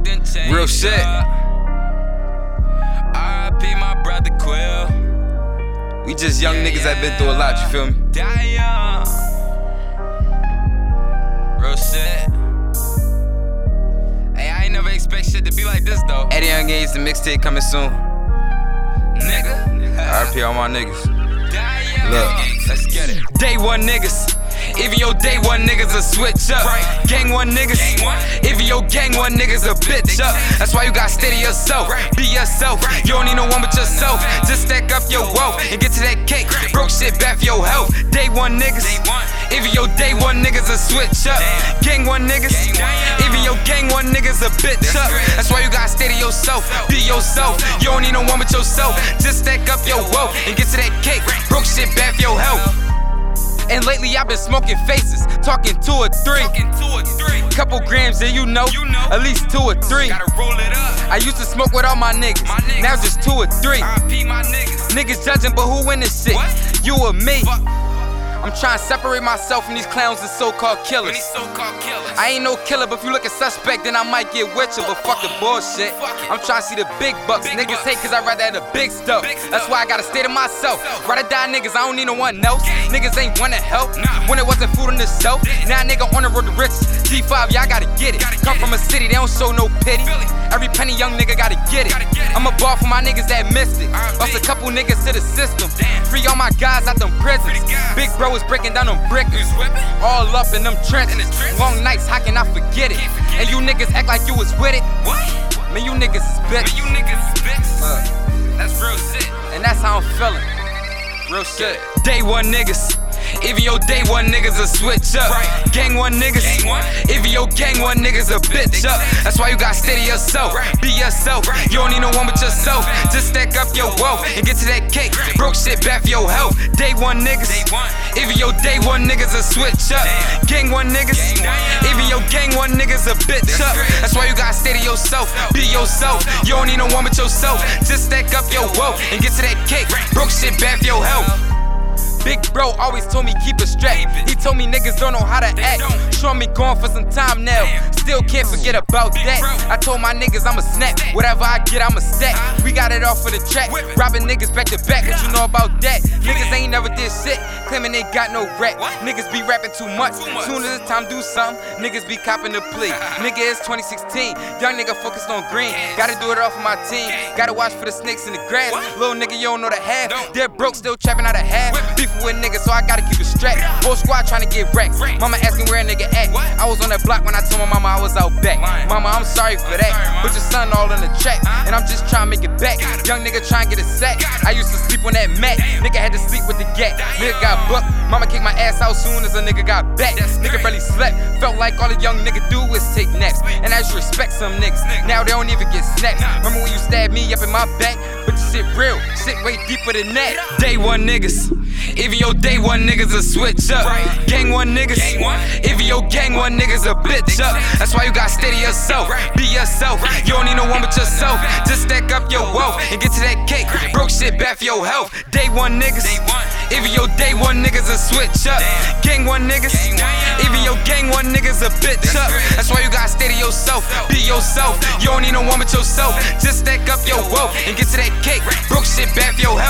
lot done changed. Real shit. R.I.P. my brother Quill. We just young Yeah, niggas that been through a lot, you feel me? Die young. Real shit. Hey, I ain't never expect shit to be like this though. Eddie Young Age, the mixtape coming soon. Nigga. RP all my niggas. Die young. Look. let's get it. Day one niggas. Even your day one niggas a switch up. Right. Gang one niggas. Gang one. Even your gang one niggas a bitch up. That's why you gotta steady yourself. Right. Be yourself. Right. You don't need no one but yourself. Just stack up your wealth and get to that cake. Broke shit back for your health. Day one niggas. Day one. Even your day one niggas a switch up. Damn. Gang one niggas. Gang one. Even your gang one niggas a bitch That's up. That's why you gotta steady yourself. Be yourself. You don't need no one but yourself. Just stack up your wealth and get to that cake. Broke shit back for your health. And lately I've been smoking faces, talking two or three. Two or three. Couple grams, and you know, You know. at least two or three. Gotta roll it up. I used to smoke with all my niggas, My niggas. now just two or three. My niggas. Niggas judging, but who in this shit? What? You or me? Fuck. I'm trying to separate myself from these clowns and so-called killers. so-called killers. I ain't no killer, but if you look a suspect, then I might get with you. But fuck the bullshit. I'm trying to see the big bucks. Big niggas bucks. hate cause I rather have the big stuff. Big stuff. That's why I gotta stay to myself. Self. Rather die niggas, I don't need no one else. Gang. Niggas ain't wanna help. Nah. When it wasn't food on the shelf. Now nigga on the road to riches. G5, y'all gotta get it. Gotta Come get from it. a city, they don't show no pity. It. Every penny young nigga gotta get it. Gotta get it. I'm a ball for my niggas that missed it. Lost a couple niggas to the system. Free all my guys out them prisons. Free the guys. Big bro is breaking down them brick. You was whipping? All up in them trenches. In the trenches. Long nights, how can I forget it? And you niggas act like you was with it. What? Man, you niggas is bitch. you niggas is bitches. Uh, That's real shit. and that's how I'm feeling. Real shit. Day one niggas. Even your day one niggas a switch up. Right. Gang one niggas. Gang one. Even your gang one niggas a bitch up. That's why you gotta steady yourself. Right. Be yourself. Right. You don't need no one but yourself. Just stack up your wealth and get to that cake. Broke shit back for your health. Day one niggas. Day one. Even your day one niggas a switch up. Damn. Gang one niggas. Gang. Even your gang one niggas a bitch That's up. That's why you gotta steady yourself. Be yourself. You don't need no one but yourself. Just stack up your wealth and get to that cake. Broke shit back for your health. Bro always told me keep it straight. He told me niggas don't know how to act. Sure me gone for some time now. Still can't forget about that. I told my niggas I'ma snap. Whatever I get, I'ma stack. Uh-huh. We got it off for the track. Robbing niggas back to back. What you know about that? Niggas ain't never did shit. Claiming they got no rap. Niggas be rapping too much. Soon as it's time do something, niggas be copping the plea. nigga, it's 2016. Young nigga focused on green. Gotta do it all for my team. Gotta watch for the snakes in the grass. Little nigga, you don't know the half. They're broke, still trapping out of half. Beefing with niggas, so I gotta keep it strapped. Whole squad trying to get wrecked. Mama asked me where a nigga at. I was on that block when I told my mama I was out back. Mama, I'm sorry for that. but your son all in the track. And I'm just trying to make it back. Young nigga trying to get a sack. I used to sleep on that mat. Nigga had to sleep with the gat. Nigga got booked. Mama kicked my ass out soon as a nigga got back. Nigga barely slept. Felt like all a young nigga do is take naps. And I just respect some niggas. Now they don't even get snaps. Remember when you stabbed me up in my back? Shit real. Way deeper than that. Day one niggas. Even your day one niggas a switch up. Gang one niggas. Even your gang one niggas a bitch up. That's why you gotta steady yourself. Be yourself. You don't need no one but yourself. Just stack up your wealth and get to that cake. Broke shit back for your health. Day one niggas. Even your day one niggas a switch up. Gang one niggas. Even your one niggas a bitch up. That's why you gotta stay to yourself. Be yourself. You don't need no one but yourself. Just stack up your wealth and get to that cake. Broke shit back for your health.